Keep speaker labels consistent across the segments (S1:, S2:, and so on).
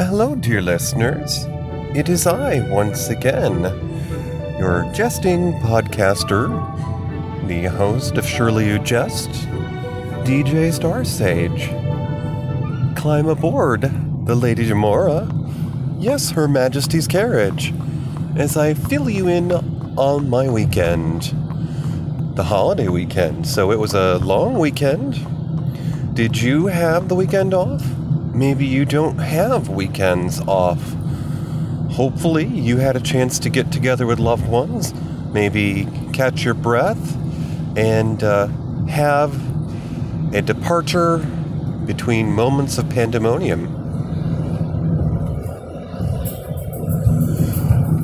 S1: Hello, dear listeners. It is I once again, your jesting podcaster, the host of Surely You Jest, DJ Star Sage. Climb aboard the Lady Jamora, yes, Her Majesty's carriage, as I fill you in on my weekend. The holiday weekend, so it was a long weekend. Did you have the weekend off? Maybe you don't have weekends off. Hopefully, you had a chance to get together with loved ones, maybe catch your breath, and uh, have a departure between moments of pandemonium.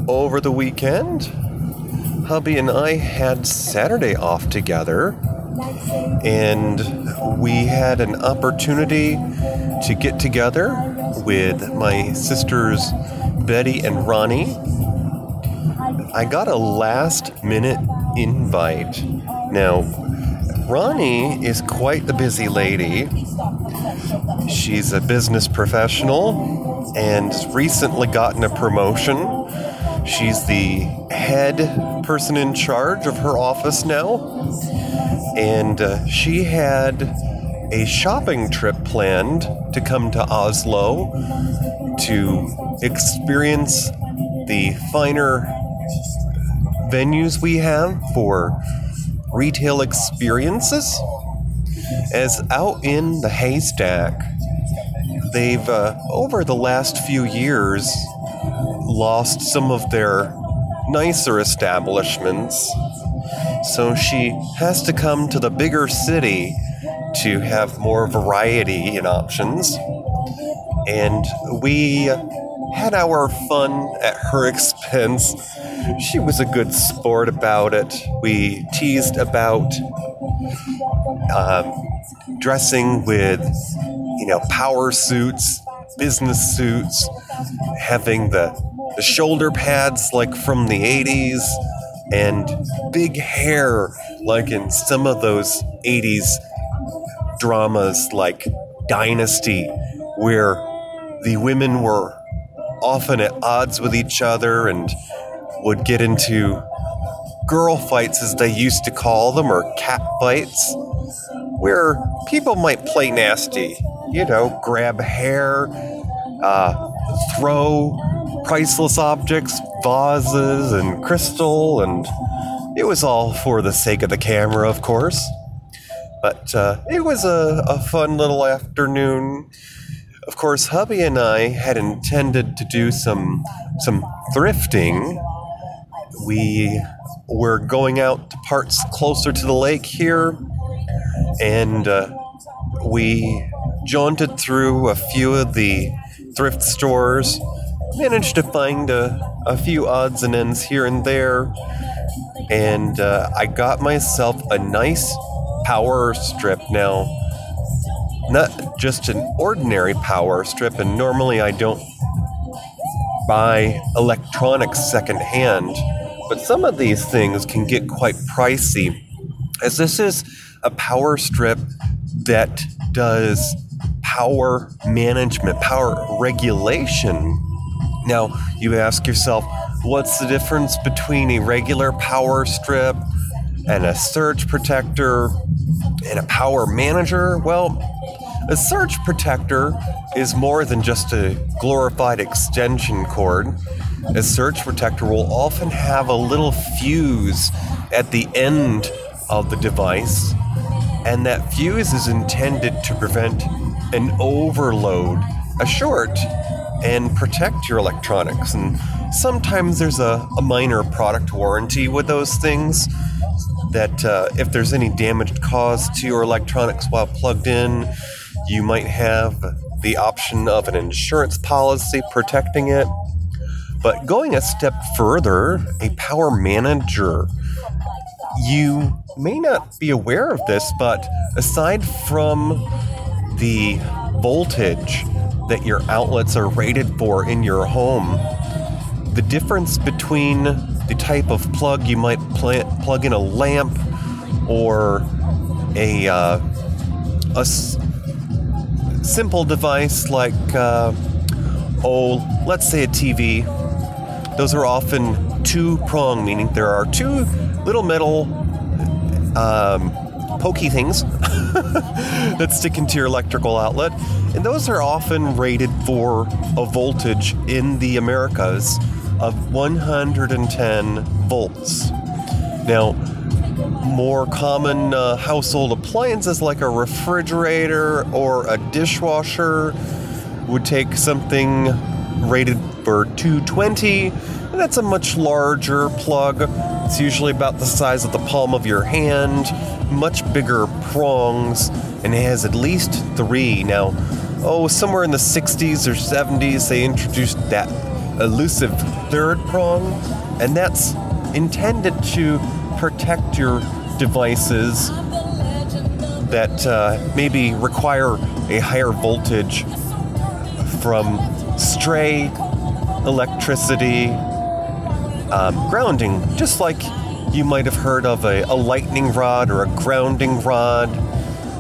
S1: Over the weekend, hubby and I had Saturday off together, and we had an opportunity to get together with my sisters Betty and Ronnie. I got a last minute invite. Now, Ronnie is quite the busy lady. She's a business professional and recently gotten a promotion. She's the head person in charge of her office now. And uh, she had a shopping trip planned to come to Oslo to experience the finer venues we have for retail experiences. As out in the haystack, they've, uh, over the last few years, lost some of their nicer establishments. So she has to come to the bigger city to have more variety in options. And we had our fun at her expense. She was a good sport about it. We teased about um, dressing with, you know, power suits, business suits, having the, the shoulder pads like from the 80s, and big hair like in some of those 80s dramas like Dynasty, where the women were often at odds with each other and would get into girl fights, as they used to call them, or cat fights, where people might play nasty, you know, grab hair, uh, throw priceless objects, vases, and crystal, and it was all for the sake of the camera, of course. But uh, it was a, a fun little afternoon. Of course, hubby and I had intended to do some some thrifting. We were going out to parts closer to the lake here, and uh, we jaunted through a few of the thrift stores. Managed to find a, a few odds and ends here and there, and uh, I got myself a nice power strip now. Not just an ordinary power strip, and normally I don't buy electronics secondhand, but some of these things can get quite pricey, as this is a power strip that does power management, power regulation. Now, you ask yourself, what's the difference between a regular power strip and a surge protector and a power manager? Well, a surge protector is more than just a glorified extension cord. A surge protector will often have a little fuse at the end of the device, and that fuse is intended to prevent an overload, a short, and protect your electronics. And sometimes there's a, a minor product warranty with those things that uh, if there's any damage caused to your electronics while plugged in, you might have the option of an insurance policy protecting it. But going a step further, a power manager, you may not be aware of this, but aside from the voltage that your outlets are rated for in your home, the difference between the type of plug you might pl- plug in a lamp or a, uh, a s- simple device like uh, oh, let's say a TV, those are often two prong, meaning there are two little metal um, pokey things that stick into your electrical outlet. And those are often rated for a voltage in the Americas of 110 volts. Now, more common uh, household appliances like a refrigerator or a dishwasher would take something rated for 220 and that's a much larger plug it's usually about the size of the palm of your hand much bigger prongs and it has at least three now oh somewhere in the 60s or 70s they introduced that elusive third prong and that's intended to protect your devices that uh, maybe require a higher voltage from stray electricity um, grounding, just like you might have heard of a, a lightning rod or a grounding rod.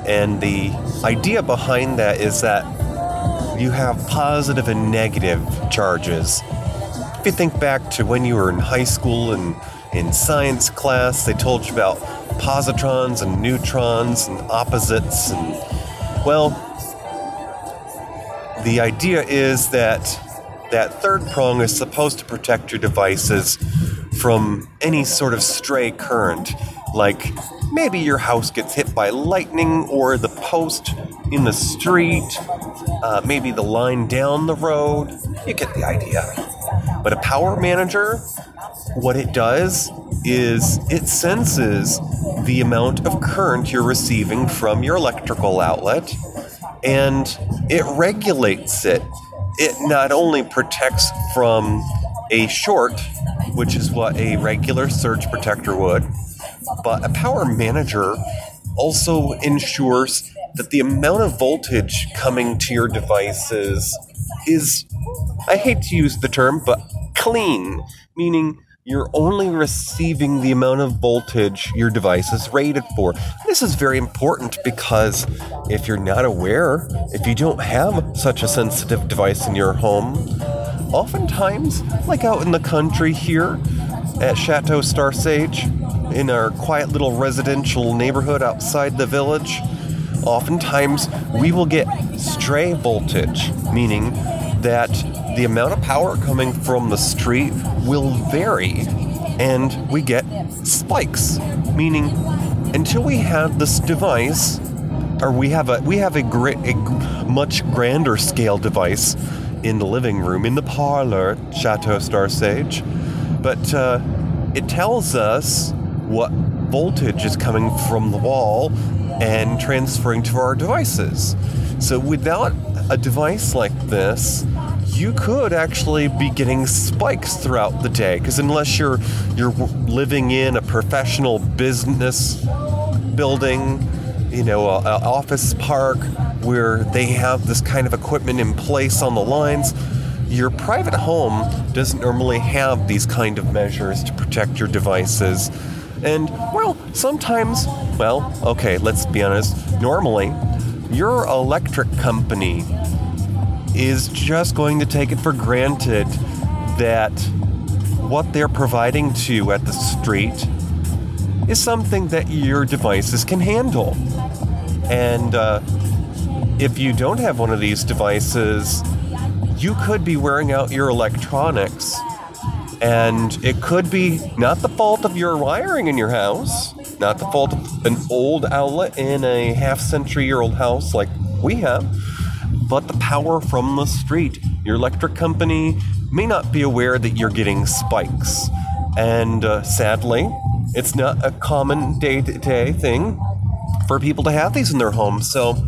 S1: And the idea behind that is that you have positive and negative charges. If you think back to when you were in high school and in science class, they told you about positrons and neutrons and opposites and well the idea is that that third prong is supposed to protect your devices from any sort of stray current like maybe your house gets hit by lightning or the post in the street uh, maybe the line down the road you get the idea but a power manager what it does is it senses the amount of current you're receiving from your electrical outlet and it regulates it. It not only protects from a short, which is what a regular surge protector would, but a power manager also ensures that the amount of voltage coming to your devices is, I hate to use the term, but clean, meaning you're only receiving the amount of voltage your device is rated for. This is very important because if you're not aware, if you don't have such a sensitive device in your home, oftentimes, like out in the country here at Chateau Star Sage, in our quiet little residential neighborhood outside the village, oftentimes we will get stray voltage, meaning that the amount of power coming from the street will vary and we get spikes meaning until we have this device or we have a we have a great a much grander scale device in the living room in the parlor chateau star sage. But uh, it tells us what voltage is coming from the wall and transferring to our devices so without a device like this you could actually be getting spikes throughout the day because unless you're you're living in a professional business building, you know, an office park where they have this kind of equipment in place on the lines, your private home doesn't normally have these kind of measures to protect your devices. And well, sometimes, well, okay, let's be honest, normally your electric company is just going to take it for granted that what they're providing to you at the street is something that your devices can handle. And uh, if you don't have one of these devices, you could be wearing out your electronics. And it could be not the fault of your wiring in your house, not the fault of an old outlet in a half century year old house like we have but the power from the street. Your electric company may not be aware that you're getting spikes. And uh, sadly, it's not a common day to day thing for people to have these in their homes. So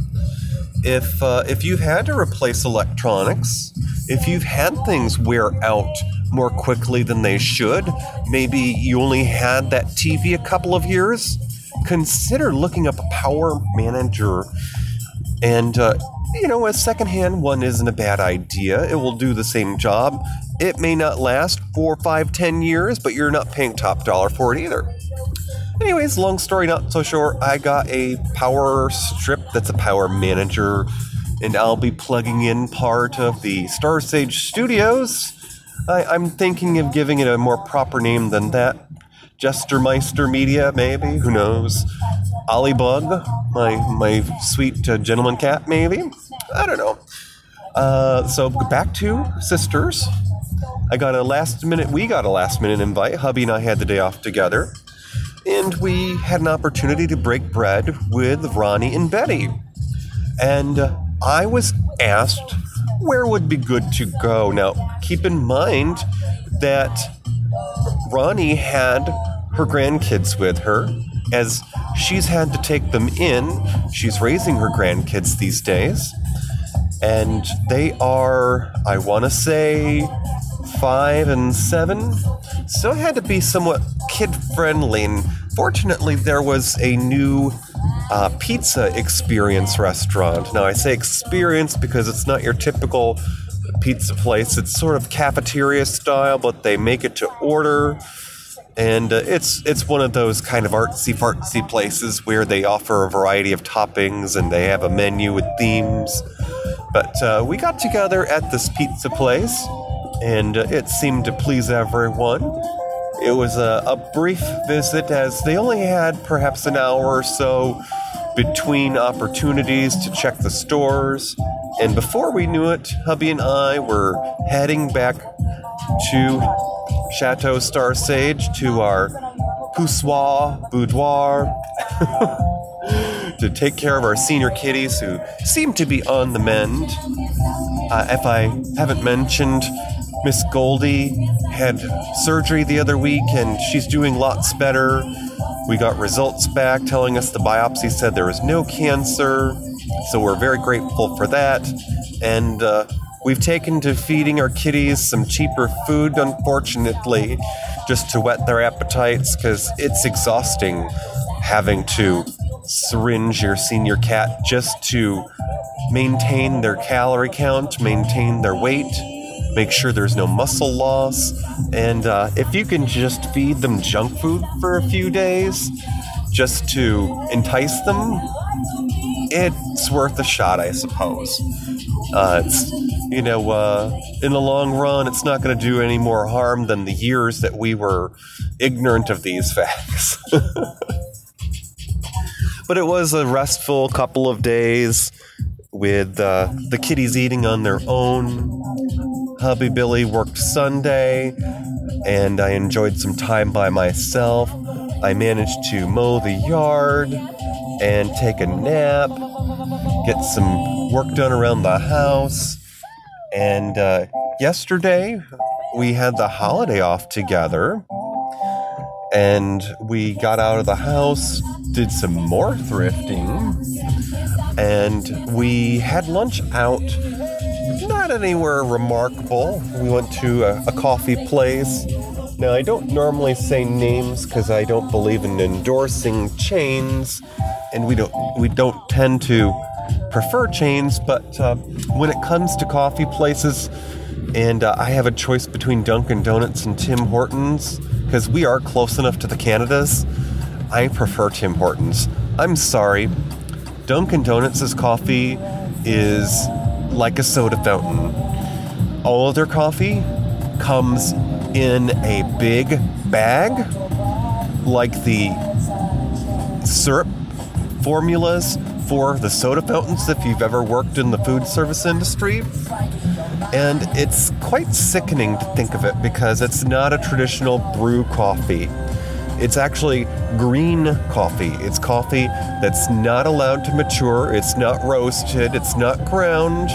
S1: if, uh, if you've had to replace electronics, if you've had things wear out more quickly than they should, maybe you only had that TV a couple of years, consider looking up a power manager and uh, you know, a secondhand one isn't a bad idea. It will do the same job. It may not last four, five, ten years, but you're not paying top dollar for it either. Anyways, long story not so short, I got a power strip that's a power manager and I'll be plugging in part of the Star Sage Studios. I, I'm thinking of giving it a more proper name than that. Jestermeister Media, maybe. Who knows? Ollybug, my my sweet uh, gentleman cat, maybe. I don't know. Uh, so back to sisters. I got a last minute. We got a last minute invite. Hubby and I had the day off together, and we had an opportunity to break bread with Ronnie and Betty. And uh, I was asked where would be good to go. Now, keep in mind that Ronnie had her grandkids with her, as she's had to take them in. She's raising her grandkids these days, and they are, I want to say, five and seven. So it had to be somewhat kid friendly, and fortunately, there was a new uh, pizza experience restaurant. Now, I say experience because it's not your typical pizza place. It's sort of cafeteria style, but they make it to order. And uh, it's it's one of those kind of artsy fartsy places where they offer a variety of toppings and they have a menu with themes. But uh, we got together at this pizza place, and uh, it seemed to please everyone. It was a, a brief visit, as they only had perhaps an hour or so between opportunities to check the stores. And before we knew it, hubby and I were heading back to Chateau Star Sage to our poussoir boudoir to take care of our senior kitties who seem to be on the mend. Uh, if I haven't mentioned, Miss Goldie had surgery the other week and she's doing lots better. We got results back telling us the biopsy said there was no cancer, so we're very grateful for that. And uh, we've taken to feeding our kitties some cheaper food, unfortunately, just to whet their appetites because it's exhausting having to syringe your senior cat just to maintain their calorie count, maintain their weight, make sure there's no muscle loss. And uh, if you can just feed them junk food for a few days just to entice them, it's worth a shot, I suppose. Uh, it's, you know, uh, in the long run, it's not going to do any more harm than the years that we were ignorant of these facts. but it was a restful couple of days with uh, the kitties eating on their own. Hubby Billy worked Sunday, and I enjoyed some time by myself. I managed to mow the yard and take a nap, get some work done around the house. And uh, yesterday, we had the holiday off together, and we got out of the house, did some more thrifting, and we had lunch out. Not anywhere remarkable. We went to a, a coffee place. Now, I don't normally say names because I don't believe in endorsing chains, and we don't we don't tend to prefer chains. But uh, when it comes to coffee places, and uh, I have a choice between Dunkin' Donuts and Tim Hortons because we are close enough to the Canadas. I prefer Tim Hortons. I'm sorry, Dunkin' Donuts' coffee is like a soda fountain. All of their coffee comes in a big bag, like the syrup formulas for the soda fountains if you've ever worked in the food service industry. And it's quite sickening to think of it because it's not a traditional brew coffee. It's actually green coffee. It's coffee that's not allowed to mature. It's not roasted. It's not ground.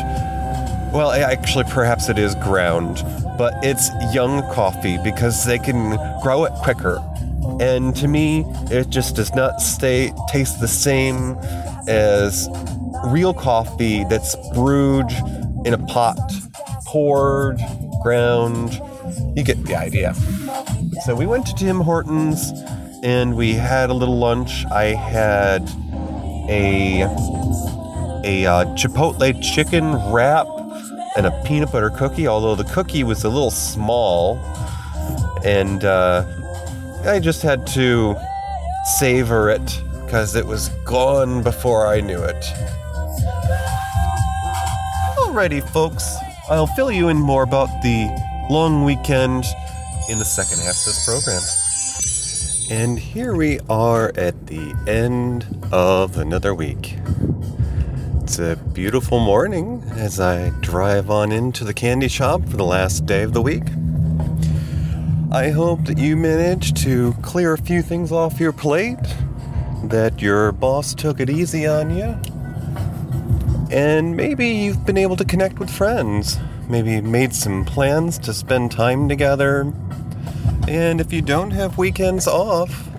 S1: Well, actually, perhaps it is ground, but it's young coffee because they can grow it quicker. And to me, it just does not stay taste the same as real coffee that's brewed in a pot, poured, ground. You get the idea. So we went to Tim Hortons and we had a little lunch. I had a a uh, chipotle chicken wrap and a peanut butter cookie. Although the cookie was a little small, and uh, I just had to savor it because it was gone before I knew it. Alrighty, folks, I'll fill you in more about the long weekend in the second half of this program. And here we are at the end of another week. It's a beautiful morning as I drive on into the candy shop for the last day of the week. I hope that you managed to clear a few things off your plate, that your boss took it easy on you, and maybe you've been able to connect with friends, maybe made some plans to spend time together. And if you don't have weekends off,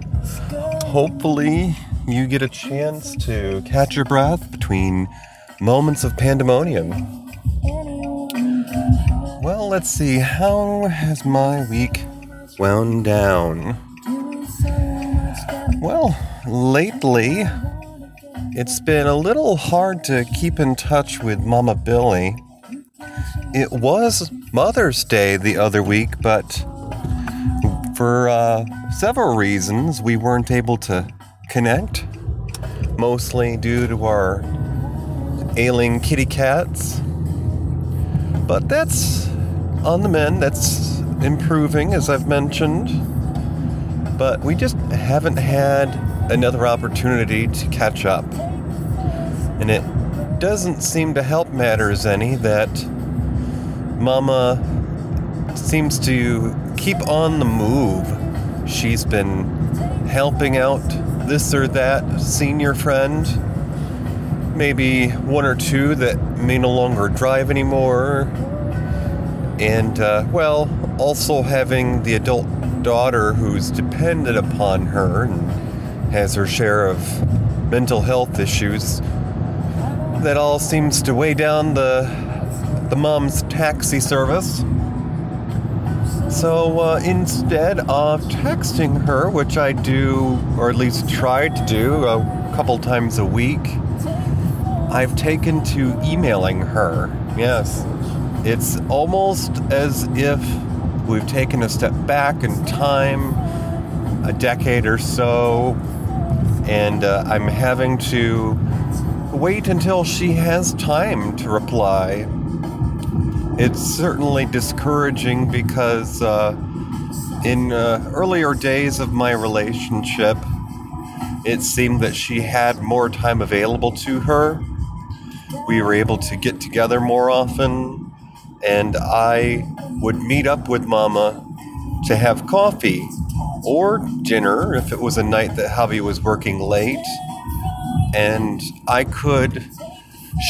S1: hopefully you get a chance to catch your breath between moments of pandemonium. Well, let's see, how has my week wound down? Well, lately, it's been a little hard to keep in touch with Mama Billy. It was Mother's Day the other week, but for uh, several reasons, we weren't able to connect. Mostly due to our ailing kitty cats. But that's on the mend, that's improving, as I've mentioned. But we just haven't had another opportunity to catch up. And it doesn't seem to help matters any that Mama seems to keep on the move. She's been helping out this or that senior friend, maybe one or two that may no longer drive anymore, and, uh, well, also having the adult daughter who's dependent upon her and has her share of mental health issues. That all seems to weigh down the the mom's taxi service. So uh, instead of texting her, which I do, or at least try to do, a couple times a week, I've taken to emailing her. Yes, it's almost as if we've taken a step back in time, a decade or so, and uh, I'm having to wait until she has time to reply. It's certainly discouraging because uh, in uh, earlier days of my relationship, it seemed that she had more time available to her. We were able to get together more often and I would meet up with Mama to have coffee or dinner if it was a night that Javi was working late. And I could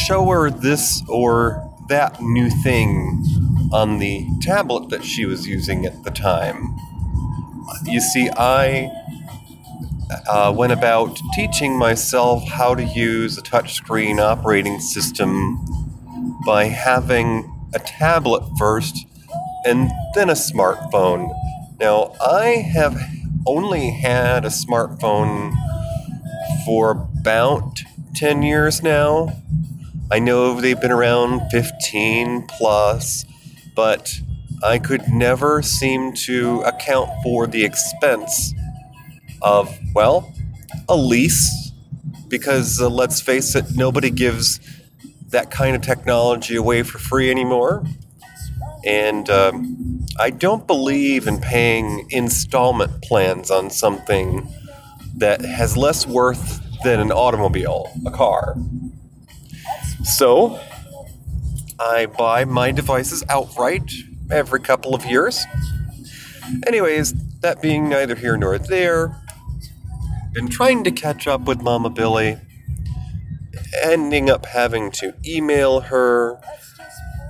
S1: show her this or that new thing on the tablet that she was using at the time. You see, I uh, went about teaching myself how to use a touchscreen operating system by having a tablet first and then a smartphone. Now, I have only had a smartphone for about 10 years now. I know they've been around 15 plus, but I could never seem to account for the expense of, well, a lease. Because uh, let's face it, nobody gives that kind of technology away for free anymore. And um, I don't believe in paying installment plans on something that has less worth than an automobile, a car. So I buy my devices outright every couple of years. Anyways, that being neither here nor there, been trying to catch up with Mama Billy ending up having to email her.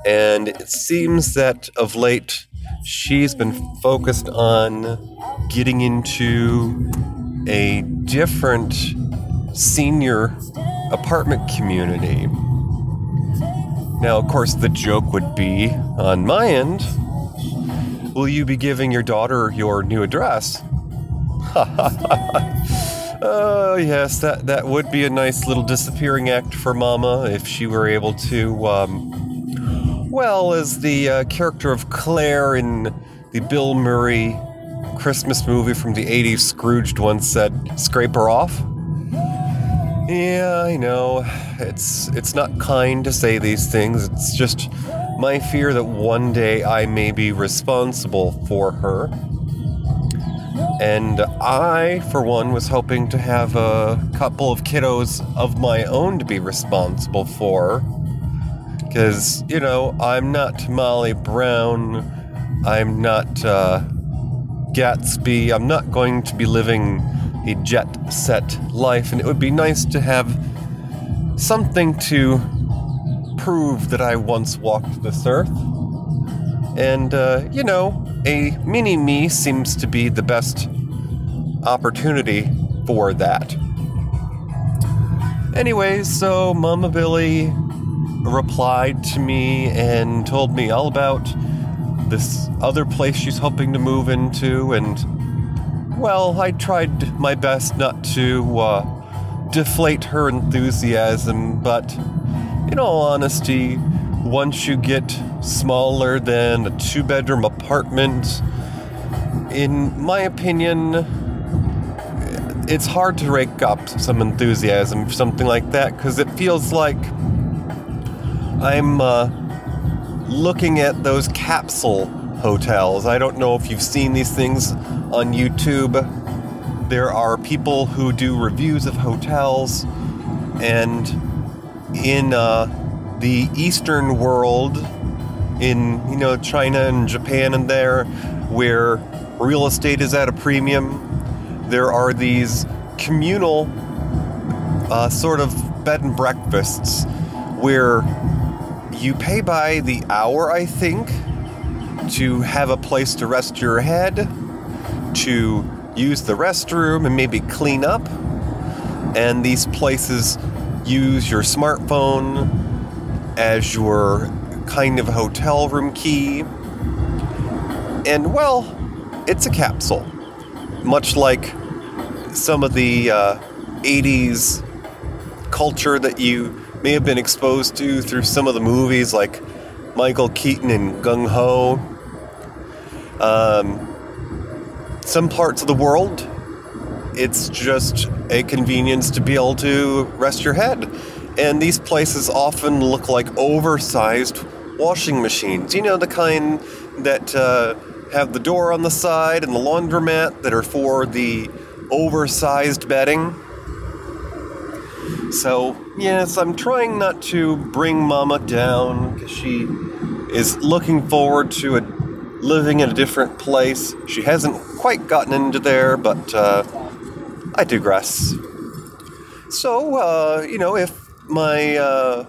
S1: And it seems that of late she's been focused on getting into a different senior apartment community. Now, of course, the joke would be on my end Will you be giving your daughter your new address? Oh, yes, that, that would be a nice little disappearing act for Mama if she were able to, um, well, as the uh, character of Claire in the Bill Murray Christmas movie from the 80s, Scrooged once said, scrape her off. Yeah, I know. It's it's not kind to say these things. It's just my fear that one day I may be responsible for her. And I, for one, was hoping to have a couple of kiddos of my own to be responsible for. Because, you know, I'm not Molly Brown. I'm not uh, Gatsby. I'm not going to be living a jet set life. And it would be nice to have something to prove that I once walked this earth. And, uh, you know, a mini me seems to be the best opportunity for that. Anyways, so Mama Billy replied to me and told me all about this other place she's hoping to move into, and well, I tried my best not to uh, deflate her enthusiasm, but in all honesty, once you get smaller than a two bedroom apartment, in my opinion, it's hard to rake up some enthusiasm for something like that because it feels like I'm uh, looking at those capsule hotels. I don't know if you've seen these things on YouTube. There are people who do reviews of hotels, and in uh, the Eastern world, in you know China and Japan and there, where real estate is at a premium, there are these communal uh, sort of bed and breakfasts where you pay by the hour, I think, to have a place to rest your head, to use the restroom and maybe clean up. And these places use your smartphone as your kind of hotel room key. And well, it's a capsule, much like some of the uh, 80s culture that you may have been exposed to through some of the movies like Michael Keaton and Gung Ho. Um, some parts of the world, it's just a convenience to be able to rest your head. And these places often look like oversized washing machines. You know, the kind that uh, have the door on the side and the laundromat that are for the oversized bedding. So, yes, I'm trying not to bring Mama down because she is looking forward to a, living in a different place. She hasn't quite gotten into there, but uh, I digress. So, uh, you know, if my uh,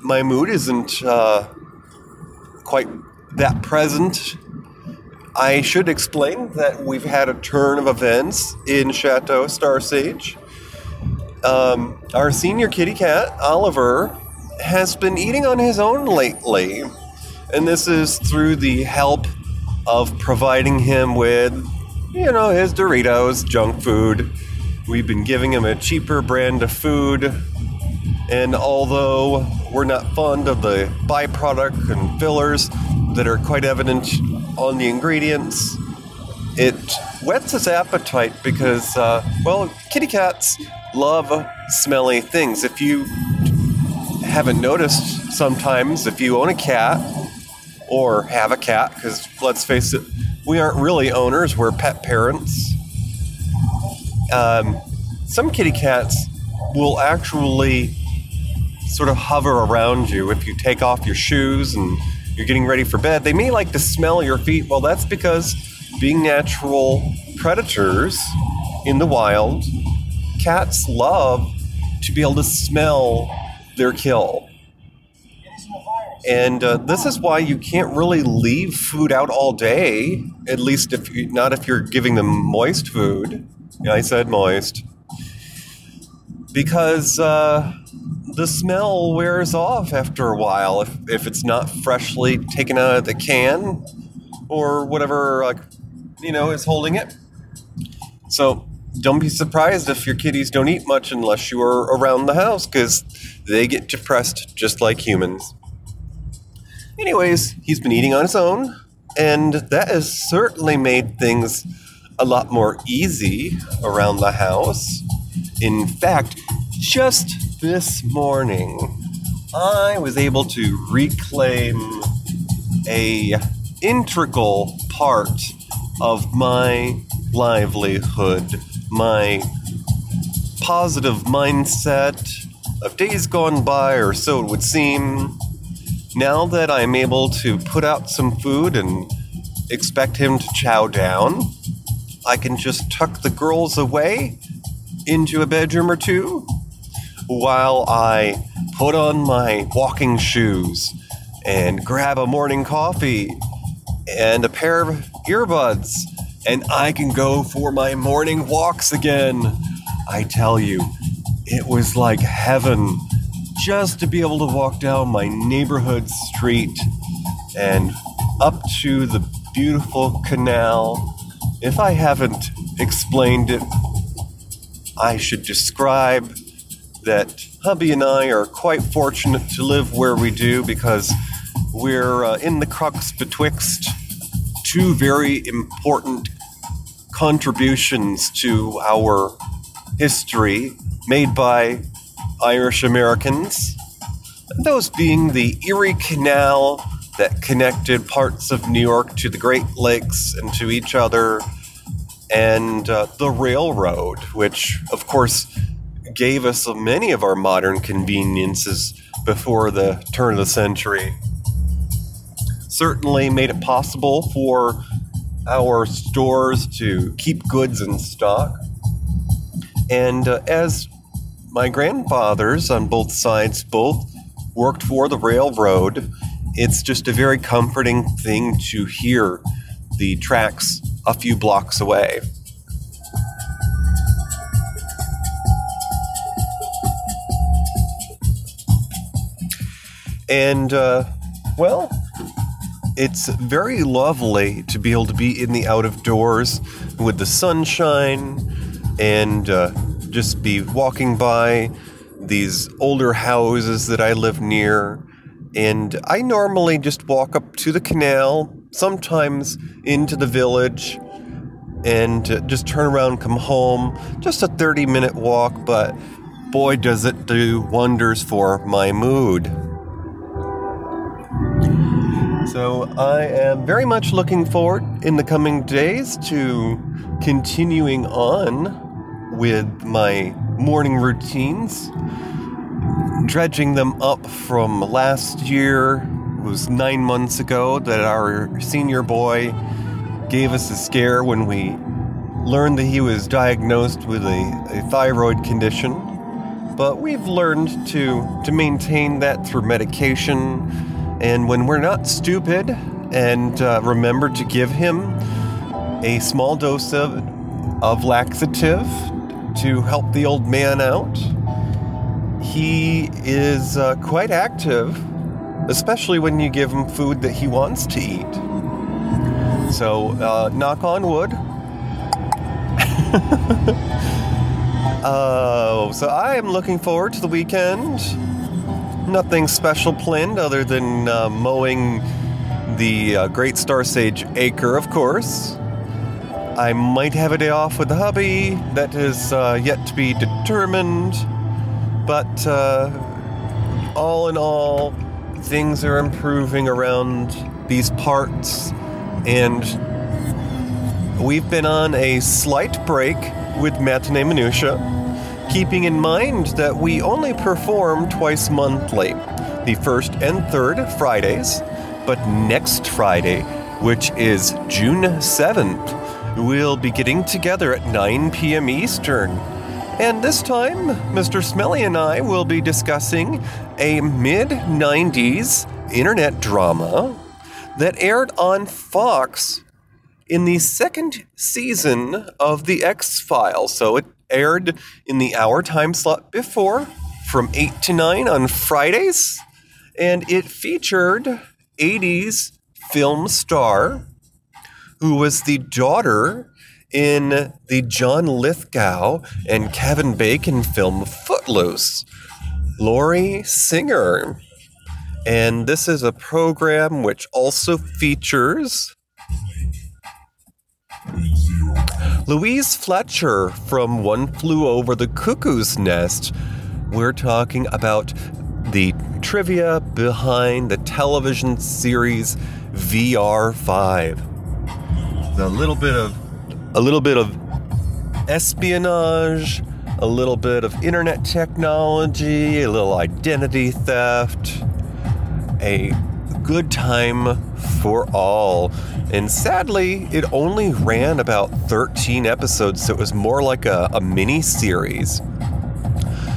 S1: my mood isn't uh, quite that present, I should explain that we've had a turn of events in Chateau Star Sage. Um, our senior kitty cat, Oliver, has been eating on his own lately, and this is through the help of providing him with, you know, his Doritos, junk food. We've been giving him a cheaper brand of food, and although we're not fond of the byproduct and fillers that are quite evident on the ingredients, it whets his appetite because, uh, well, kitty cats love smelly things. If you haven't noticed, sometimes if you own a cat or have a cat, because let's face it, we aren't really owners, we're pet parents. Um, some kitty cats will actually sort of hover around you if you take off your shoes and you're getting ready for bed. They may like to smell your feet. Well, that's because being natural predators in the wild, cats love to be able to smell their kill. And uh, this is why you can't really leave food out all day. At least if you, not if you're giving them moist food. Yeah, I said moist. Because uh, the smell wears off after a while if, if it's not freshly taken out of the can or whatever, you know, is holding it. So don't be surprised if your kitties don't eat much unless you are around the house because they get depressed just like humans. Anyways, he's been eating on his own, and that has certainly made things a lot more easy around the house. In fact, just this morning, I was able to reclaim a integral part of my livelihood, my positive mindset of days gone by, or so it would seem. Now that I'm able to put out some food and expect him to chow down, I can just tuck the girls away into a bedroom or two while I put on my walking shoes and grab a morning coffee and a pair of earbuds, and I can go for my morning walks again. I tell you, it was like heaven just to be able to walk down my neighborhood street and up to the beautiful canal. If I haven't explained it, I should describe that hubby and I are quite fortunate to live where we do because we're uh, in the crux betwixt two very important contributions to our history made by Irish Americans, those being the Erie Canal that connected parts of New York to the Great Lakes and to each other, and uh, the railroad, which, of course, gave us many of our modern conveniences before the turn of the century. Certainly made it possible for our stores to keep goods in stock. And uh, as my grandfathers on both sides both worked for the railroad, it's just a very comforting thing to hear the tracks a few blocks away. And, uh, well, it's very lovely to be able to be in the out of doors with the sunshine and uh, just be walking by these older houses that I live near. And I normally just walk up to the canal, sometimes into the village, and uh, just turn around, come home. Just a 30 minute walk, but boy, does it do wonders for my mood. So I am very much looking forward in the coming days to continuing on with my morning routines, dredging them up from last year. It was nine months ago that our senior boy gave us a scare when we learned that he was diagnosed with a, a thyroid condition. But we've learned to, to maintain that through medication and when we're not stupid and uh, remember to give him a small dose of, of laxative to help the old man out, he is uh, quite active, especially when you give him food that he wants to eat. So, uh, knock on wood. uh, so, I am looking forward to the weekend nothing special planned other than uh, mowing the uh, Great Star Sage Acre, of course. I might have a day off with the hubby. That is uh, yet to be determined. But uh, all in all, things are improving around these parts. And we've been on a slight break with Matinee Minutia keeping in mind that we only perform twice monthly, the first and third Fridays, but next Friday, which is June 7th, we'll be getting together at 9 p.m. Eastern. And this time, Mr. Smelly and I will be discussing a mid 90s internet drama that aired on Fox in the second season of The X Files. So it aired in the hour time slot before from 8 to 9 on Fridays. And it featured 80s film star who was the daughter in the John Lithgow and Kevin Bacon film Footloose, Lori Singer. And this is a program which also features Louise Fletcher from One Flew Over the Cuckoo's Nest, we're talking about the trivia behind the television series VR5. A little bit of a little bit of espionage, a little bit of internet technology, a little identity theft, a good time for all. And sadly, it only ran about 13 episodes, so it was more like a, a mini series.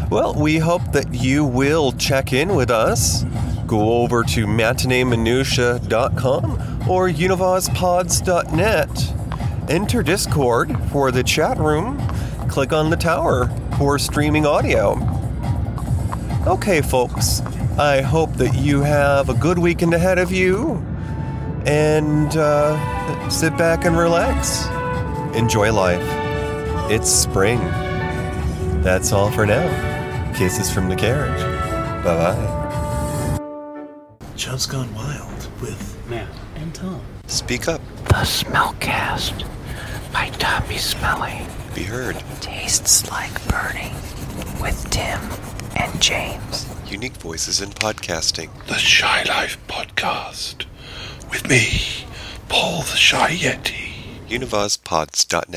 S1: Well, we hope that you will check in with us. Go over to matineeminutia.com or univazpods.net. Enter Discord for the chat room. Click on the tower for streaming audio. Okay, folks, I hope that you have a good weekend ahead of you and uh, sit back and relax. Enjoy life. It's spring. That's all for now. Kisses from the carriage. Bye bye.
S2: Chubb's Gone Wild with
S3: Matt and Tom.
S1: Speak up.
S4: The Smellcast by Tommy Smelly
S1: Be heard.
S4: tastes like burning with Tim and James.
S1: Unique voices in podcasting.
S2: the Shy Life Podcast with me, Paul the Shy Yeti.
S1: Univazpods.net.